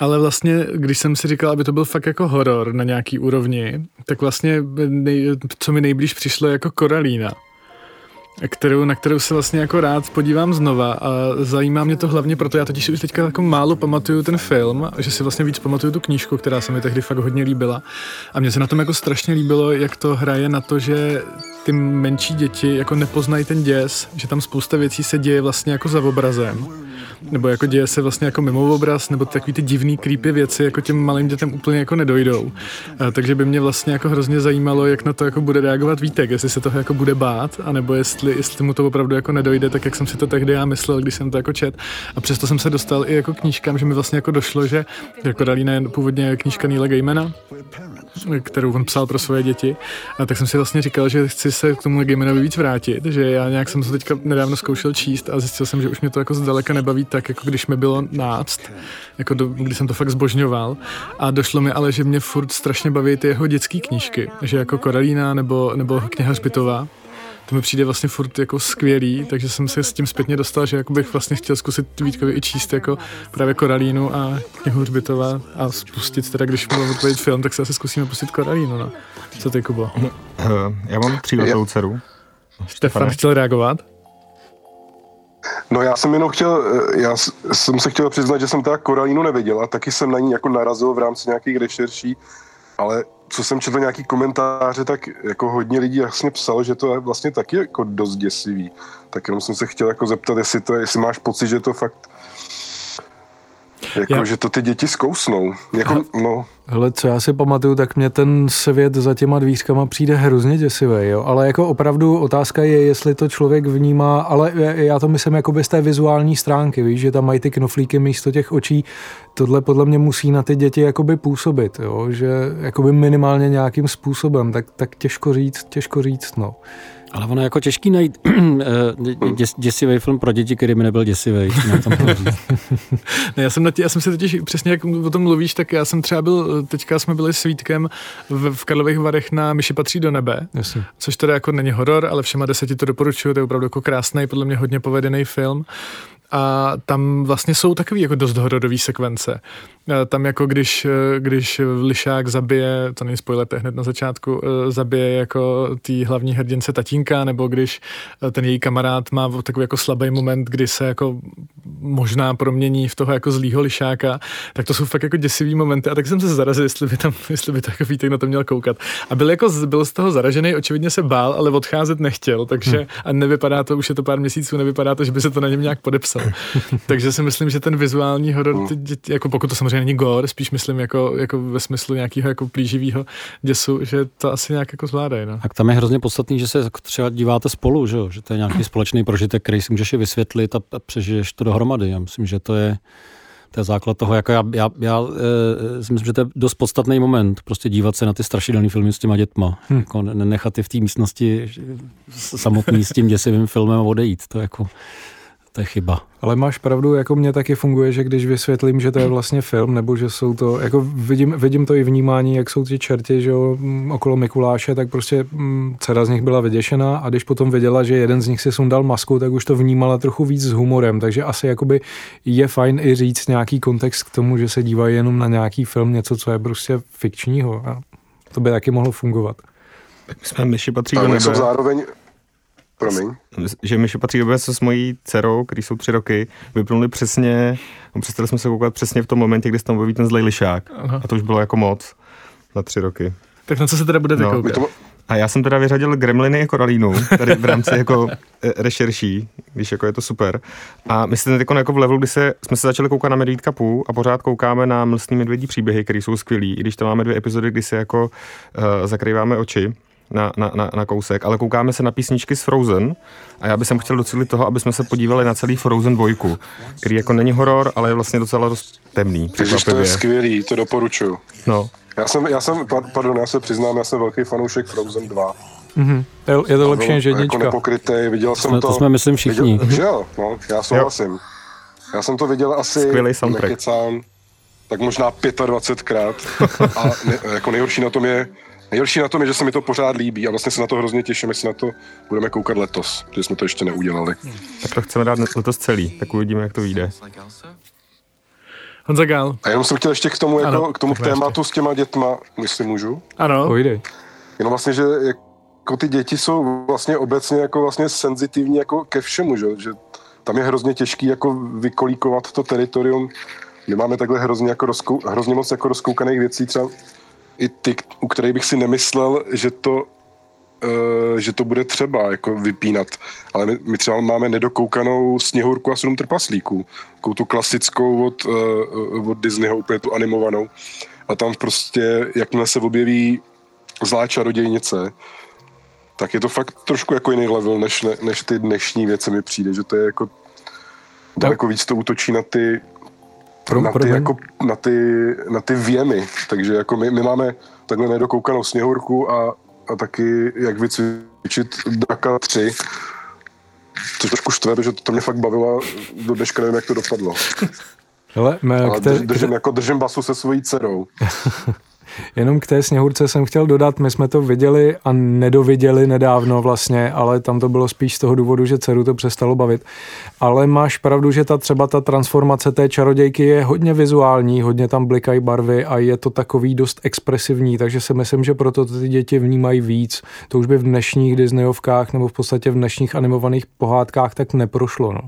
S2: Ale vlastně, když jsem si říkal, aby to byl fakt jako horor na nějaký úrovni, tak vlastně nej, co mi nejblíž přišlo jako Koralína kterou, na kterou se vlastně jako rád podívám znova a zajímá mě to hlavně proto, já totiž už teďka jako málo pamatuju ten film, že si vlastně víc pamatuju tu knížku, která se mi tehdy fakt hodně líbila a mně se na tom jako strašně líbilo, jak to hraje na to, že ty menší děti jako nepoznají ten děs, že tam spousta věcí se děje vlastně jako za obrazem nebo jako děje se vlastně jako mimo obraz, nebo takový ty divný creepy věci jako těm malým dětem úplně jako nedojdou. A, takže by mě vlastně jako hrozně zajímalo, jak na to jako bude reagovat Vítek, jestli se toho jako bude bát, anebo jestli jestli, jestli mu to opravdu jako nedojde, tak jak jsem si to tehdy já myslel, když jsem to jako čet. A přesto jsem se dostal i jako knížkám, že mi vlastně jako došlo, že jako Dalína je původně knížka Neila Gaimana, kterou on psal pro svoje děti. A tak jsem si vlastně říkal, že chci se k tomu Gaimanovi víc vrátit, že já nějak jsem to teďka nedávno zkoušel číst a zjistil jsem, že už mě to jako zdaleka nebaví tak, jako když mi bylo náct, jako do, když jsem to fakt zbožňoval. A došlo mi ale, že mě furt strašně baví ty jeho dětské knížky, že jako Koralína nebo, nebo kniha Hřbitová, to mi přijde vlastně furt jako skvělý, takže jsem se s tím zpětně dostal, že jako bych vlastně chtěl zkusit Vítkovi i číst jako právě Koralínu a knihu Hřbitova a spustit teda, když budu odpovědět film, tak se asi zkusíme pustit Koralínu, no. Co ty, Kubo?
S8: Uh, já mám tříletou dceru.
S2: Štefan chtěl reagovat?
S5: No já jsem jenom chtěl, eh, já jsem se chtěl přiznat, že jsem teda Koralínu neviděl a taky jsem na ní jako narazil v rámci nějakých rešerší, ale co jsem četl nějaký komentáře, tak jako hodně lidí jasně psalo, že to je vlastně taky jako dost děsivý. Tak jenom jsem se chtěl jako zeptat, jestli, to, jestli máš pocit, že to fakt jako, já. že to ty děti zkousnou. Jako, no.
S4: Hele, co já si pamatuju, tak mě ten svět za těma dvířkama přijde hrozně děsivý, jo. Ale jako opravdu otázka je, jestli to člověk vnímá, ale já to myslím jako z té vizuální stránky, víš, že tam mají ty knoflíky místo těch očí. Tohle podle mě musí na ty děti jakoby působit, jo, že jakoby minimálně nějakým způsobem, tak, tak těžko říct, těžko říct, no.
S3: Ale ono je jako těžký najít eh, děs, děsivý film pro děti, který mi nebyl děsivý.
S2: ne, já jsem, na tě, já jsem si totiž přesně, jak o tom mluvíš, tak já jsem třeba byl, teďka jsme byli svítkem v, v Karlových Varech na Myši patří do nebe, Jasně. což teda jako není horor, ale všema deseti to doporučuju, to je opravdu jako krásný, podle mě hodně povedený film a tam vlastně jsou takový jako dost hororový sekvence. Tam jako když, když Lišák zabije, to není spoiler, to hned na začátku, eh, zabije jako tý hlavní hrdince tatínka, nebo když ten její kamarád má takový jako slabý moment, kdy se jako možná promění v toho jako zlýho Lišáka, tak to jsou fakt jako děsivý momenty a tak jsem se zarazil, jestli by tam, jestli by takový Vítek na to měl koukat. A byl jako, byl z toho zaražený, očividně se bál, ale odcházet nechtěl, takže hmm. a nevypadá to, už je to pár měsíců, nevypadá to, že by se to na něm nějak podepsal. takže si myslím, že ten vizuální horor, ty děti, jako pokud to samozřejmě není gore, spíš myslím jako, jako ve smyslu nějakého jako plíživého děsu, že to asi nějak jako zvládají. No.
S3: Tak tam je hrozně podstatný, že se třeba díváte spolu, že, že to je nějaký společný prožitek, který si můžeš vysvětlit a, a přežiješ to dohromady. Já myslím, že to je to je základ toho, jako já, já, já e, si myslím, že to je dost podstatný moment, prostě dívat se na ty strašidelné filmy s těma dětma, hmm. jako nenechat je v té místnosti samotný s tím děsivým filmem odejít, to jako to je chyba.
S4: Ale máš pravdu, jako mě taky funguje, že když vysvětlím, že to je vlastně film, nebo že jsou to, jako vidím, vidím to i vnímání, jak jsou ty čerti, že jo, mm, okolo Mikuláše, tak prostě m, dcera z nich byla vyděšená a když potom viděla, že jeden z nich si sundal masku, tak už to vnímala trochu víc s humorem, takže asi jakoby je fajn i říct nějaký kontext k tomu, že se dívají jenom na nějaký film, něco, co je prostě fikčního a to by taky mohlo fungovat.
S8: Tak my jsme myši patří do nebe.
S5: zároveň, Promiň.
S8: Že myši patří době se s mojí dcerou, který jsou tři roky, vyplnuli přesně, no přestali jsme se koukat přesně v tom momentě, kdy se tam objeví ten zlej lišák. Aha. A to už bylo jako moc na tři roky.
S2: Tak na co se teda budete no, koukat? To...
S8: A já jsem teda vyřadil Gremliny jako Koralínu, tady v rámci jako e, rešerší, když jako je to super. A my jsme teď jako v levelu, kdy se, jsme se začali koukat na Medvídka půl a pořád koukáme na mlsný medvědí příběhy, které jsou skvělý, i když tam máme dvě epizody, kdy se jako uh, zakrýváme oči na, na, na, na kousek, ale koukáme se na písničky z Frozen a já bych chtěl docílit toho, aby jsme se podívali na celý Frozen 2, který jako není horor, ale je vlastně docela dost temný.
S5: Takže to je skvělý, to doporučuju.
S8: No.
S5: Já jsem, já jsem, pardon, já se přiznám, já jsem velký fanoušek Frozen 2.
S4: Mm-hmm. Je, je to lepší než jednička.
S5: Jako nepokrytý, viděl jsem to.
S3: To jsme, myslím, všichni.
S5: Viděl, že jo, no, já souhlasím. Jo. Já jsem to viděl asi,
S8: soundtrack.
S5: Nekecám, tak možná 25krát. A ne, jako nejhorší na tom je, Nejhorší na tom je, že se mi to pořád líbí a vlastně se na to hrozně těším, jestli na to budeme koukat letos, že jsme to ještě neudělali.
S8: Tak to chceme dát letos celý, tak uvidíme, jak to vyjde.
S2: Honza Gál.
S5: A jenom jsem chtěl ještě k tomu, jako, ano, k tomu tématu ještě. s těma dětma, jestli můžu.
S2: Ano.
S4: Pojdej.
S5: Jenom vlastně, že jako ty děti jsou vlastně obecně jako vlastně senzitivní jako ke všemu, že, že tam je hrozně těžký jako vykolíkovat to teritorium. My máme takhle hrozně, jako rozkou, hrozně moc jako rozkoukaných věcí, třeba i ty, u kterých bych si nemyslel, že to, uh, že to bude třeba jako vypínat. Ale my, my třeba máme nedokoukanou Sněhurku a sedm trpaslíků. Takovou tu klasickou od, uh, od Disneyho, úplně tu animovanou. A tam prostě, jakmile se objeví zlá čarodějnice, tak je to fakt trošku jako jiný level, než, ne, než ty dnešní věci mi přijde, že to je jako daleko víc to útočí na ty
S4: Pro-
S5: na ty,
S4: promiň.
S5: jako, na ty, na ty věmy, takže jako my, my máme takhle nedokoukanou sněhurku a, a taky jak vycvičit Draka 3, což trošku štve, protože to, to mě fakt bavilo do dneška nevím, jak to dopadlo.
S4: Hele, mé,
S5: Ale drž, držím, jako držím basu se svojí dcerou.
S4: Jenom k té sněhurce jsem chtěl dodat, my jsme to viděli a nedoviděli nedávno vlastně, ale tam to bylo spíš z toho důvodu, že dceru to přestalo bavit. Ale máš pravdu, že ta třeba ta transformace té čarodějky je hodně vizuální, hodně tam blikají barvy a je to takový dost expresivní, takže si myslím, že proto to ty děti vnímají víc. To už by v dnešních Disneyovkách nebo v podstatě v dnešních animovaných pohádkách tak neprošlo. No.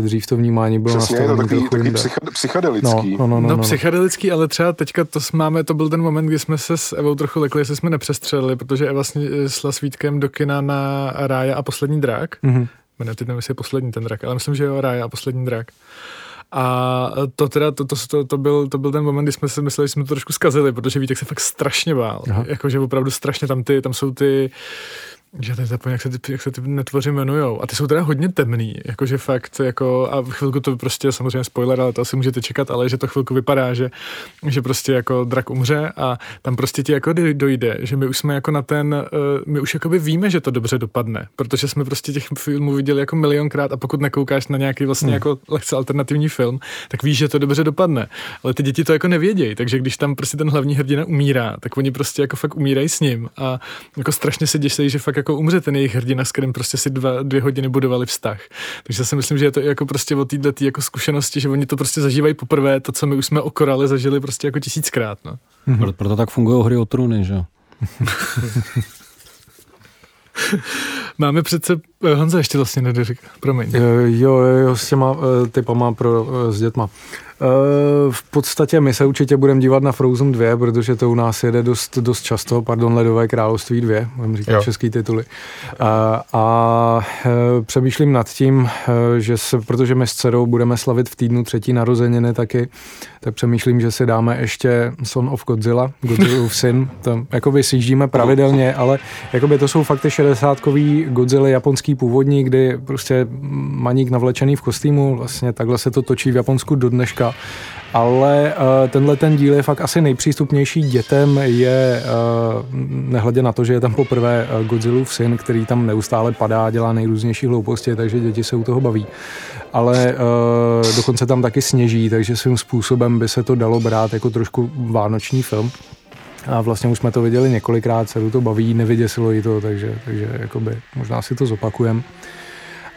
S4: Dřív to vnímání bylo
S5: Přesně, je to takový,
S4: trochu
S5: takový psychedelický.
S4: No, no, no,
S2: No,
S4: no,
S2: no, psychedelický, ale třeba teďka to máme, to byl ten moment, kdy jsme se s Evou trochu lekli, jestli jsme nepřestřelili, protože Eva vlastně šla s Vítkem do kina na Rája a poslední drak.
S4: Mhm.
S2: Jmenuje, teď nevím, jestli je poslední ten drak, ale myslím, že jo, Rája a poslední drak. A to teda, to, to, to, to, byl, to byl ten moment, kdy jsme si mysleli, že jsme to trošku zkazili, protože Vítek se fakt strašně bál. Jakože opravdu strašně tam ty, tam jsou ty, že teď zapomněl, jak se ty, jak se ty netvoři jmenujou. A ty jsou teda hodně temný, jakože fakt, jako, a chvilku to prostě, samozřejmě spoiler, ale to asi můžete čekat, ale že to chvilku vypadá, že, že prostě jako drak umře a tam prostě ti jako doj- dojde, že my už jsme jako na ten, eh, my už jakoby víme, že to dobře dopadne, protože jsme prostě těch filmů viděli jako milionkrát a pokud nekoukáš na nějaký vlastně
S4: Hmm.
S2: jako lehce alternativní film, tak víš, že to dobře dopadne. Ale ty děti to jako nevědějí, takže když tam prostě ten hlavní hrdina umírá, tak oni prostě jako fakt umírají s ním a jako strašně se děsí, že fakt jako umře ten jejich hrdina, s kterým prostě si dva, dvě hodiny budovali vztah. Takže si myslím, že je to jako prostě o této jako zkušenosti, že oni to prostě zažívají poprvé, to, co my už jsme okorali, zažili prostě jako tisíckrát. No.
S3: Proto, proto tak fungují hry o trůny, že jo?
S2: Máme přece, Honza ještě vlastně nedořek, promiň.
S4: Eh, Jo, jo, jo, s těma eh, typama pro, eh, s dětma. Eh, V podstatě my se určitě budeme dívat na Frozen 2, protože to u nás jede dost, dost často, pardon, Ledové království 2, budeme říkat
S8: Jo.
S4: český tituly. A, a eh, přemýšlím nad tím, eh, že se, protože my s dcerou budeme slavit v týdnu třetí narozeniny taky, tak přemýšlím, že si dáme ještě Son of Godzilla, Godzillův syn, to jakoby sjíždíme pravidelně, ale jakoby to jsou fakt ty 60-kový Godzilla japonský původní, kdy prostě maník navlečený v kostýmu, vlastně takhle se to točí v Japonsku do dneška. Ale uh, tenhle ten díl je fakt asi nejpřístupnější dětem, je uh, nehledě na to, že je tam poprvé uh, Godzillův syn, který tam neustále padá, dělá nejrůznější hlouposti, takže děti se u toho baví. Ale uh, dokonce tam taky sněží, takže svým způsobem by se to dalo brát jako trošku vánoční film. A vlastně už jsme to viděli několikrát, se to baví, nevyděsilo jí to, takže, takže jakoby, možná si to zopakujeme.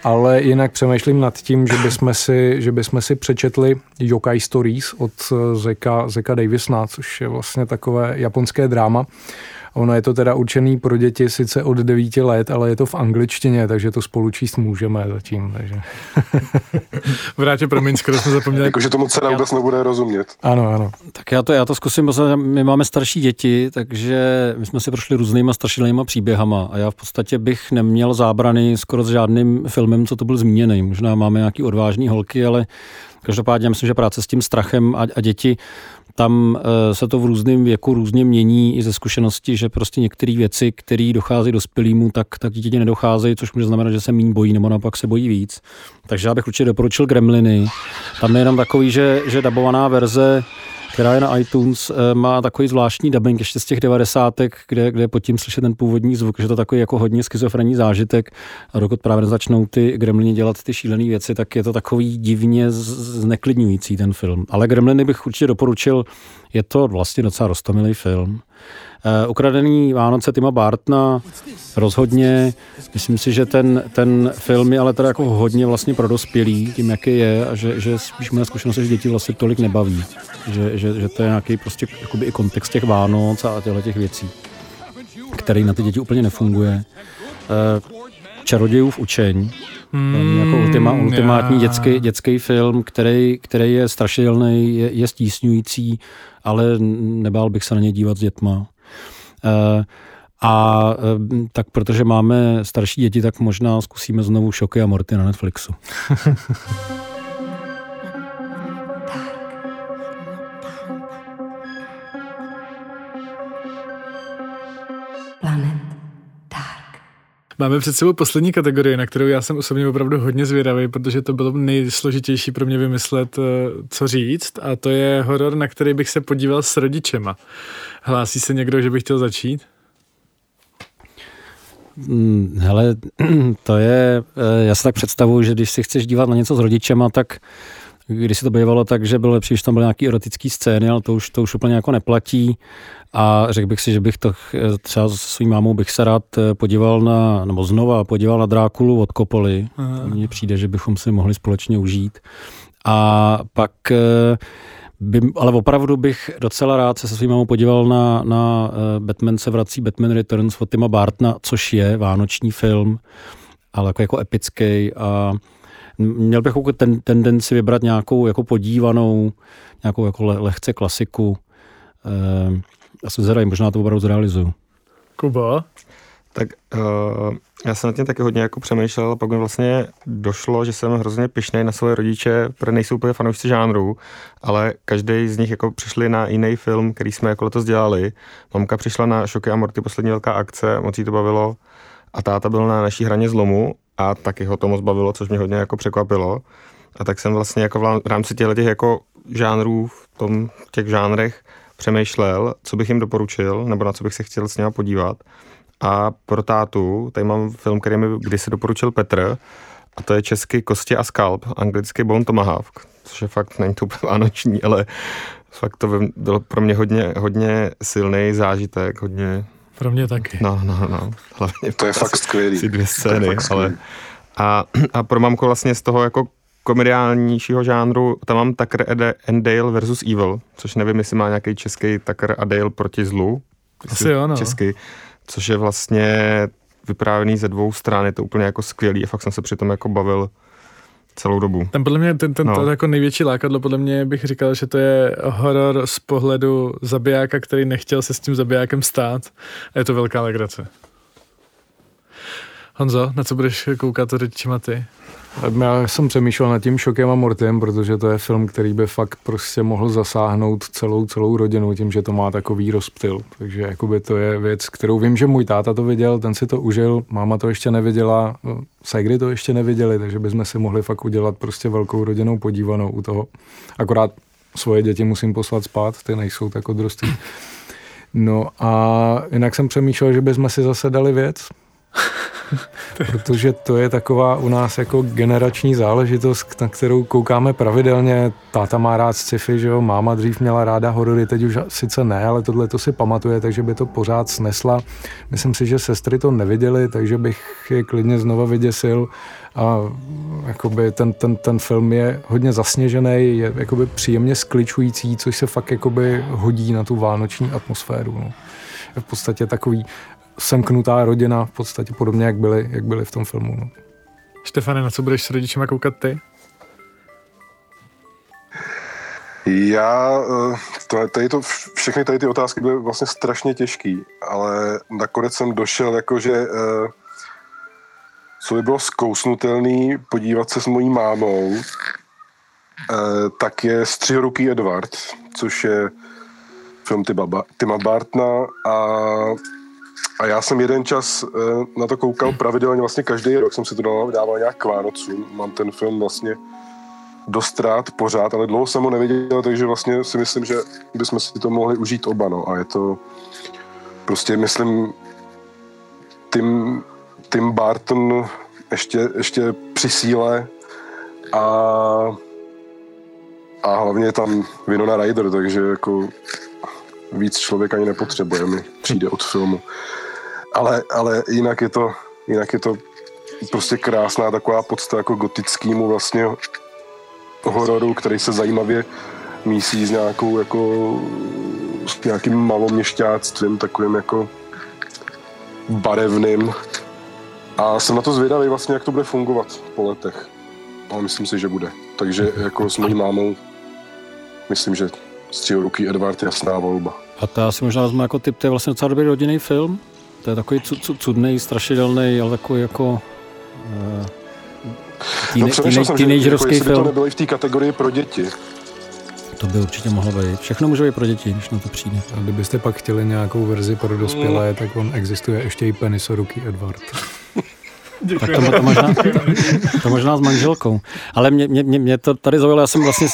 S4: Ale jinak přemýšlím nad tím, že bychom si, že bychom si přečetli Yokai Stories od eh, Zeka, Zeka Davisna, což je vlastně takové japonské dráma. Ono je to teda určený pro děti sice od 9 let, ale je to v angličtině, takže to spolu číst můžeme zatím. Takže.
S2: Vrátě, promiň, skoro jsme zapomněli.
S5: Jakože tomu dcera vůbec nebude rozumět.
S4: Ano, ano.
S3: Tak já to, já to zkusím, protože my máme starší děti, takže my jsme si prošli různýma strašidelnýma příběhama a já v podstatě bych neměl zábrany skoro s žádným filmem, co to byl zmíněný. Možná máme nějaký odvážný holky, ale každopádně já myslím, že práce s tím strachem a, a děti, tam e, se to v různém věku různě mění i ze zkušenosti, že prostě některé věci, které docházejí dospělýmu, tak, tak děti nedocházejí, což může znamenat, že se méně bojí nebo naopak se bojí víc. Takže já bych určitě doporučil Gremliny. Tam je jenom takový, že, že dabovaná verze která je na iTunes, eh, má takový zvláštní dubbing ještě z těch devadesátek, kde, kde pod tím slyšet ten původní zvuk, že to takový jako hodně schizofrenní zážitek a dokud právě nezačnou ty gremlini dělat ty šílené věci, tak je to takový divně zneklidňující ten film. Ale Gremliny bych určitě doporučil, je to vlastně docela rostomilý film. Uh, Ukradený Vánoce Tima Bartna rozhodně. Myslím si, že ten, ten film je ale teda jako hodně vlastně pro dospělý, tím, jaký je, a že, že spíš moje zkušenost je, že děti vlastně tolik nebaví. Že, že, že to je nějaký prostě jakoby i kontext těch Vánoc a těchto těch věcí, který na ty děti úplně nefunguje. Uh, Čarodějův učeň, mm, jako ultima, ultimátní
S2: já.
S3: dětský, dětský film, který, který je strašidelný, je, je stísňující, ale nebál bych se na něj dívat s dětma. Uh, a eh, tak protože máme starší děti, tak možná zkusíme znovu Šoky a Morty na Netflixu.
S1: Planet Dark.
S2: Máme před sebou poslední kategorii, na kterou já jsem osobně opravdu hodně zvědavý, protože to bylo nejsložitější pro mě vymyslet, eh, co říct, a to je horor, na který bych se podíval s rodičema. Hlásí se někdo, že by chtěl začít?
S3: Mm, Hele, to je, eh, já si tak představuji, že když si chceš dívat na něco s rodičema, tak když se to bývalo tak, že bylo lepší, když tam byly nějaký erotický scény, ale to už, to už úplně jako neplatí. A řekl bych si, že bych to eh, třeba s svým mámou bych se rád eh, podíval na, nebo znova podíval na Drákulu od Kopoly. Mně přijde, že bychom si mohli společně užít. A pak by, ale opravdu bych docela rád se se svým mámou podíval na, na eh, Batman se vrací, Batman Returns od Tima Bartna, což je vánoční film, ale jako, jako epický a měl bych jako ten, tendenci vybrat nějakou jako podívanou, nějakou jako le, lehce klasiku. Eh, já se zvedavý, možná to opravdu zrealizuju.
S2: Kuba?
S8: Tak uh, já jsem na tím taky hodně jako přemýšlel a pak mi vlastně došlo, že jsem hrozně pišnej na svoje rodiče, protože nejsou úplně fanoušci žánru, ale každý z nich jako přišli na jiný film, který jsme jako letos dělali. Mamka přišla na Šoky a Morty, poslední velká akce, moc jí to bavilo a táta byl na naší hraně zlomu a taky ho to moc bavilo, což mě hodně jako překvapilo. A tak jsem vlastně jako v rámci těchto těch jako žánrů v tom těch žánrech přemýšlel, co bych jim doporučil, nebo na co bych se chtěl s nimi podívat. A pro tátu, tady mám film, který mi kdysi doporučil Petr, a to je český Kosti a skalp, anglicky Bone Tomahawk, což je fakt, není to úplně vánoční, ale fakt to byl pro mě hodně, hodně silný zážitek, hodně...
S2: Pro mě taky.
S8: No, no, no. Hlavně
S5: To je fakt skvělý.
S8: Ty dvě
S5: To je
S8: scény, ale... A, a pro mamku vlastně z toho jako komediálnějšího žánru, tam mám Tucker and- and Dale versus Evil, což nevím, jestli má nějaký český Tucker a Dale proti zlu.
S2: Asi jo, no.
S8: Český, což je vlastně vyprávěný ze dvou stran, je to úplně jako skvělý a fakt jsem se přitom jako bavil celou dobu.
S2: Ten podle mě, ten, ten
S8: No.
S2: to jako největší lákadlo, podle mě bych říkal, že to je horor z pohledu zabijáka, který nechtěl se s tím zabijákem stát. A je to velká legrace. Honzo, na co budeš koukat rodičima ty?
S4: Já jsem přemýšlel nad tím šokem a mortem, protože to je film, který by fakt prostě mohl zasáhnout celou, celou rodinu tím, že to má takový rozptyl. Takže jakoby to je věc, kterou vím, že můj táta to viděl, ten si to užil, máma to ještě neviděla, Segry to ještě neviděli, takže bychom si mohli fakt udělat prostě velkou rodinou podívanou u toho. Akorát svoje děti musím poslat spát, ty nejsou tak odrostlí. No a jinak jsem přemýšlel, že bychom si zase dali věc, protože to je taková u nás jako generační záležitost, na kterou koukáme pravidelně. Táta má rád sci-fi, že jo, máma dřív měla ráda horory, teď už sice ne, ale tohle to si pamatuje, takže by to pořád snesla. Myslím si, že sestry to neviděly, takže bych je klidně znova vyděsil. A jakoby ten, ten, ten film je hodně zasněžený, je jakoby příjemně skličující, což se fakt jakoby hodí na tu vánoční atmosféru. No. Je v podstatě takový semknutá rodina, v podstatě podobně, jak byli, jak byli v tom filmu. No.
S2: Štefane, na co budeš s rodičima koukat ty?
S5: Já, eh, to, tady to, všechny tady ty otázky byly vlastně strašně těžký, ale nakonec jsem došel jako, že eh, co by bylo zkousnutelný podívat se s mojí mámou, eh, tak je Střihoruký Edward, což je film Tima Bartna a, a já jsem jeden čas eh, na to koukal pravidelně, vlastně každý rok. Jsem si to dával, dával nějak k Vánocům, mám ten film vlastně dost rád pořád, ale dlouho jsem ho neviděl, takže vlastně si myslím, že bychom si to mohli užít oba, no. A je to prostě, myslím, Tim, Tim Barton ještě, ještě při síle a a hlavně je tam Winona Ryder, takže jako víc člověk ani nepotřebuje, mi přijde od filmu. Ale, ale jinak je to, jinak je to prostě krásná taková podsta jako gotickýmu vlastně hororu, který se zajímavě mísí s nějakou jako s nějakým maloměšťáctvím, takovým jako barevným. A jsem na to zvědavý vlastně, jak to bude fungovat po letech. Ale myslím si, že bude. Takže jako s mojí mámou myslím, že Stříloruký Edward je jasná volba.
S3: A to já si možná vezmu jako typ, to je vlastně docela dobrý rodinný film. To je takový cu, cu, cudný, strašidelný, ale takový jako... Uh,
S5: No, přemýšlel jsem, že jako,
S3: teenagerovský
S5: by to
S3: film.
S5: nebylo i v té kategorii pro děti.
S3: To by určitě mohlo být. Všechno může být pro děti, když na to přijde.
S4: A kdybyste pak chtěli nějakou verzi pro dospělé, tak on existuje ještě i penisoruký Edward.
S3: Tak to, to, možná, to možná s manželkou. Ale mě, mě, mě, mě to tady zaujalo, já jsem vlastně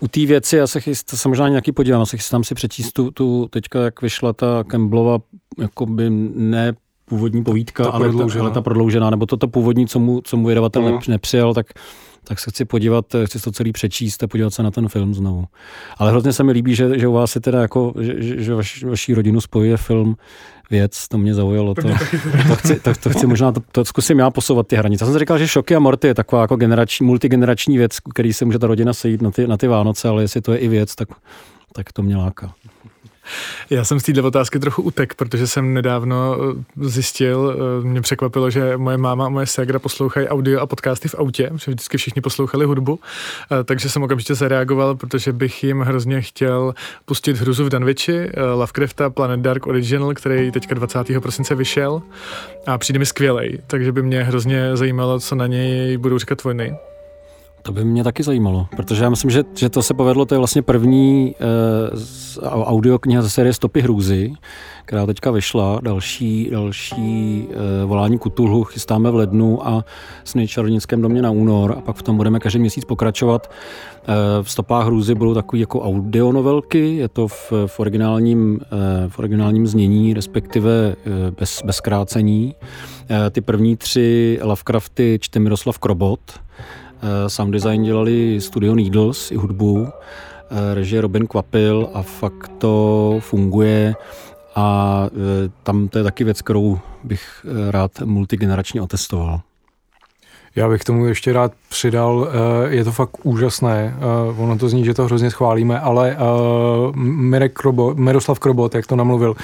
S3: u té věci, já se, chyst, se možná nějaký podívám, já se chystám si přečíst tu, tu teďka, jak vyšla ta Campbellova, jakoby ne původní povídka, ta ale, ta, ale ta prodloužená, nebo to, to původní, co mu, co mu vydavatel uh-huh. nepřijal, tak tak se chci podívat, chci to celý přečíst a podívat se na ten film znovu. Ale hrozně se mi líbí, že, že u vás je teda jako, že, že vaš, vaší rodinu spojuje film věc, to mě zaujalo. To, to, chci, to, to chci možná, to, to zkusím já posouvat ty hranice. Já jsem si říkal, že Šoky a Morty je taková jako generační, multigenerační věc, který se může ta rodina sejít na ty, na ty Vánoce, ale jestli to je i věc, tak, tak to mě láká.
S2: Já jsem z této otázky trochu utek, protože jsem nedávno eh, zjistil, eh, mě překvapilo, že moje máma a moje ségra poslouchají audio a podcasty v autě, protože vždycky všichni poslouchali hudbu, eh, takže jsem okamžitě zareagoval, protože bych jim hrozně chtěl pustit hruzu v Danviči, Lovecrafta Planet Dark Original, který teďka 20. prosince vyšel a přijde mi skvělej, takže by mě hrozně zajímalo, co na něj budou říkat vojny.
S3: To by mě taky zajímalo, protože já myslím, že, že to se povedlo, to je vlastně první uh, audiokniha ze série Stopy hrůzy, která teďka vyšla, další, další uh, volání Kutulhu chystáme v lednu a Sny čarodějnickém domě na únor a pak v tom budeme každý měsíc pokračovat. Uh, v Stopách hrůzy budou takové jako audionovelky, je to v, v, originálním, uh, v originálním znění, respektive uh, bez, bez krácení. Uh, ty první tři Lovecrafty čte Miroslav Krobot, Eh, sound design dělali Studio Needles i hudbu, eh, režie Robin Kvapil a fakt to funguje a eh, tam to je taky věc, kterou bych rád multigeneračně otestoval.
S4: Já bych tomu ještě rád přidal, je to fakt úžasné, ono to zní, že to hrozně schválíme, ale Mirek Krobo, Miroslav Krobot, jak to namluvil,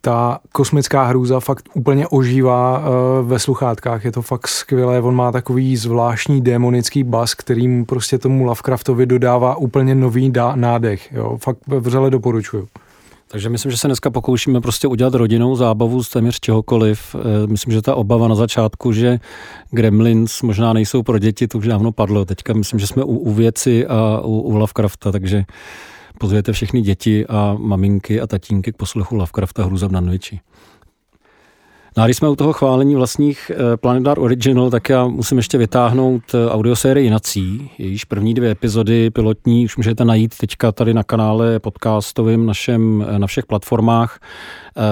S4: ta kosmická hrůza fakt úplně ožívá uh, ve sluchátkách, je to fakt skvělé, on má takový zvláštní démonický bas, kterým prostě tomu Lovecraftovi dodává úplně nový dá- nádech, jo, fakt vřele doporučuju.
S3: Takže myslím, že se dneska pokoušíme prostě udělat rodinou zábavu z téměř čehokoliv. Eh, myslím, že ta obava na začátku, že Gremlins možná nejsou pro děti, to už dávno padlo. Teďka myslím, že jsme u, u věci a u, u Lovecrafta, takže pozvěte všechny děti a maminky a tatínky k poslechu Lovecrafta Hruza v Nanviči. No a když jsme u toho chválení vlastních eh, Planetár Original, tak já musím ještě vytáhnout eh, audiosérii Jinací. Jejíž první dvě epizody pilotní už můžete najít teďka tady na kanále podcastovým našem, eh, na všech platformách,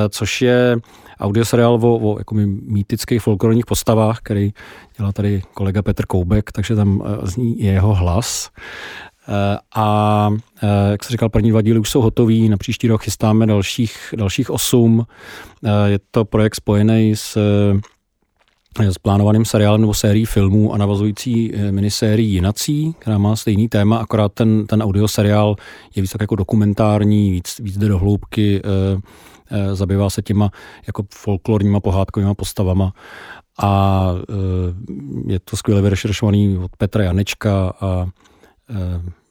S3: což je audioseriál o, o jako mýtických folklorních postavách, který dělá tady kolega Petr Koubek, takže tam zní jeho hlas. A jak se říkal, první dva díly už jsou hotový, na příští rok chystáme dalších, dalších osm. Je to projekt spojený s s plánovaným seriálem nebo sérií filmů a navazující eh, minisérií Jinací, která má stejný téma, akorát ten, ten audioseriál je víc tak jako dokumentární, víc, víc jde do hloubky, eh, eh, zabývá se těma jako folklorníma pohádkovými postavama a je to skvěle vyrešeršovaný od Petra Janečka a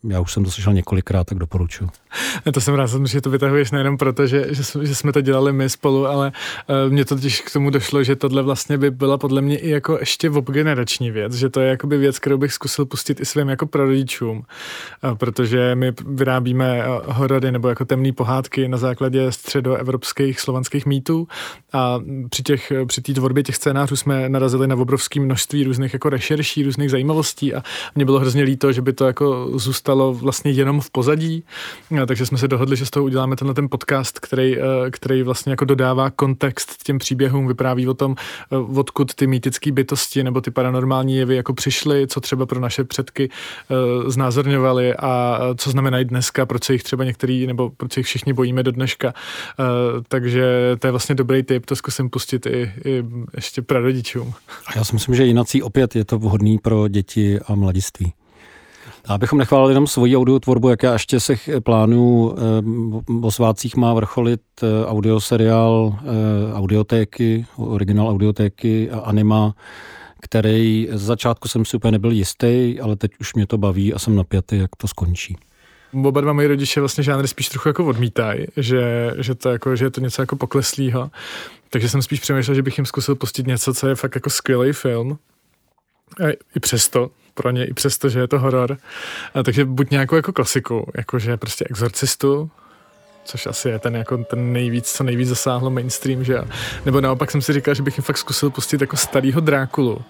S3: já už jsem to slyšel několikrát, tak doporučuji.
S2: To jsem rád, že to vytahuješ nejenom proto, že, že, že jsme to dělali my spolu, ale uh, mně to totiž k tomu došlo, že tohle vlastně by byla podle mě i jako ještě obgenerační věc, že to je jakoby věc, kterou bych zkusil pustit i svým jako prarodičům, uh, protože my vyrábíme uh, horory nebo jako temné pohádky na základě středoevropských slovanských mýtů a při těch, při té tvorbě těch scénářů jsme narazili na obrovské množství různých jako rešerší, různých zajímavostí a mě bylo hrozně líto, že by to jako zůstalo vlastně jenom v pozadí, takže jsme se dohodli, že z toho uděláme tenhle ten podcast, který, eh, který vlastně jako dodává kontext těm příběhům, vypráví o tom, eh, odkud ty mýtické bytosti nebo ty paranormální jevy jako přišly, co třeba pro naše předky eh, znázorňovali a co znamenají dneska, proč se jich třeba některý nebo proč se jich všichni bojíme do dneška. Takže to je vlastně dobrý tip, to zkusím pustit i, i ještě prarodičům.
S3: A já si myslím, že jinací opět je to vhodný pro děti a mladiství. Abychom nechválili jenom svoji audiotvorbu, jak já ještě se plánuju eh, o svácích má vrcholit eh, audioseriál eh, audiotéky, originál audiotéky a anima, který z začátku jsem si úplně nebyl jistý, ale teď už mě to baví a jsem napjatý, jak to skončí
S2: oba dva moji rodiče vlastně žánry spíš trochu jako odmítají, že, že, to jako, že je to něco jako pokleslýho. Takže jsem spíš přemýšlel, že bych jim zkusil pustit něco, co je fakt jako skvělý film. I přesto, pro ně, i přesto, že je to horor. Takže buď nějakou jako klasiku, jakože prostě exorcistu, což asi je ten jako ten nejvíc, co nejvíc zasáhlo mainstream, že jo. Nebo naopak jsem si říkal, že bych jim fakt zkusil pustit jako starýho Drákulu,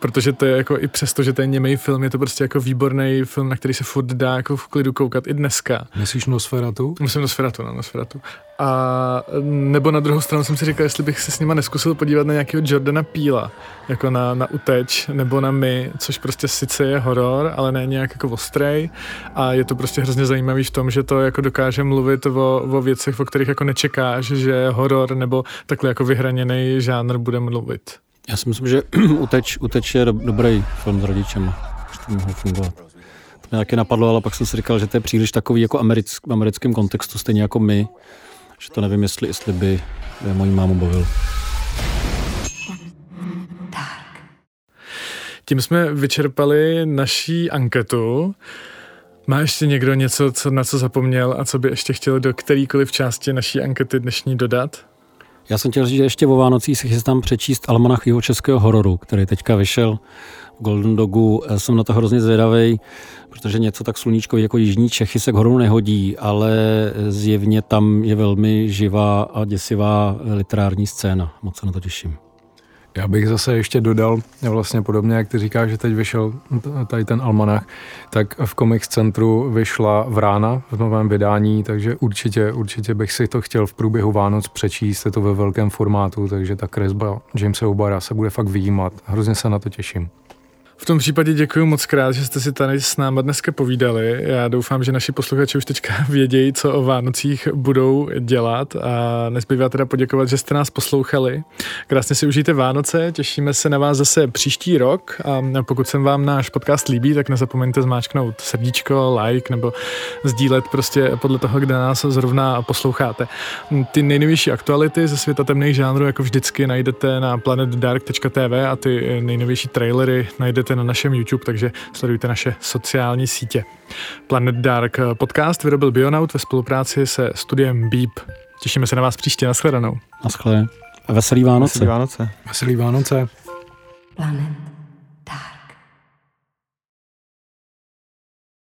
S2: protože to je jako i přesto, že to je němej film, je to prostě jako výborný film, na který se furt dá jako v klidu koukat i dneska.
S4: Myslíš Nosferatu?
S2: Myslím Nosferatu, no, Nosferatu. A nebo na druhou stranu jsem si říkal, jestli bych se s nima neskusil podívat na nějakého Jordana Píla, jako na, na Uteč nebo na My, což prostě sice je horor, ale ne nějak jako ostrej a je to prostě hrozně zajímavý v tom, že to jako dokáže mluvit o, o věcech, o kterých jako nečekáš, že horor nebo takhle jako vyhraněný žánr bude mluvit.
S3: Já si myslím, že Uteč, Uteč je do, dobrý film s rodičem, že to mohlo fungovat. To mě taky napadlo, ale pak jsem si říkal, že to je příliš takový jako americk, v americkém kontextu, stejně jako my, že to nevím, jestli, jestli by, by mojí mámu bavil.
S2: Tím jsme vyčerpali naší anketu. Má ještě někdo něco, co, na co zapomněl a co by ještě chtěl do kterýkoliv části naší ankety dnešní dodat?
S3: Já jsem chtěl říct, že ještě o Vánocích si chystám přečíst Almanach jeho českého hororu, který teďka vyšel v Golden Dogu. Já jsem na to hrozně zvědavý, protože něco tak sluníčkový jako Jižní Čechy se k hororu nehodí, ale zjevně tam je velmi živá a děsivá literární scéna. Moc se na to těším.
S4: Já bych zase ještě dodal, vlastně podobně, jak ty říkáš, že teď vyšel tady ten almanach, tak v Comics Centru vyšla Vrána v novém vydání, takže určitě, určitě bych si to chtěl v průběhu Vánoc přečíst, je to ve velkém formátu, takže ta kresba Jamesa Obara se bude fakt výjímat. Hrozně se na to těším.
S2: V tom případě děkuji moc krát, že jste si tady s náma dneska povídali. Já doufám, že naši posluchači už teďka vědějí, co o Vánocích budou dělat a nezbývá teda poděkovat, že jste nás poslouchali. Krásně si užijte Vánoce, těšíme se na vás zase příští rok a pokud se vám náš podcast líbí, tak nezapomeňte zmáčknout srdíčko, like nebo sdílet prostě podle toho, kde nás zrovna posloucháte. Ty nejnovější aktuality ze světa temných žánrů jako vždycky najdete na planetdark.tv a ty nejnovější trailery najdete na našem YouTube, takže sledujte naše sociální sítě. Planet Dark podcast vyrobil Bionaut ve spolupráci se studiem Beep. Těšíme se na vás příště. Naschledanou.
S3: Naschle. A veselý Vánoce.
S8: Veselý Vánoce.
S4: Veselý Vánoce.
S1: Planet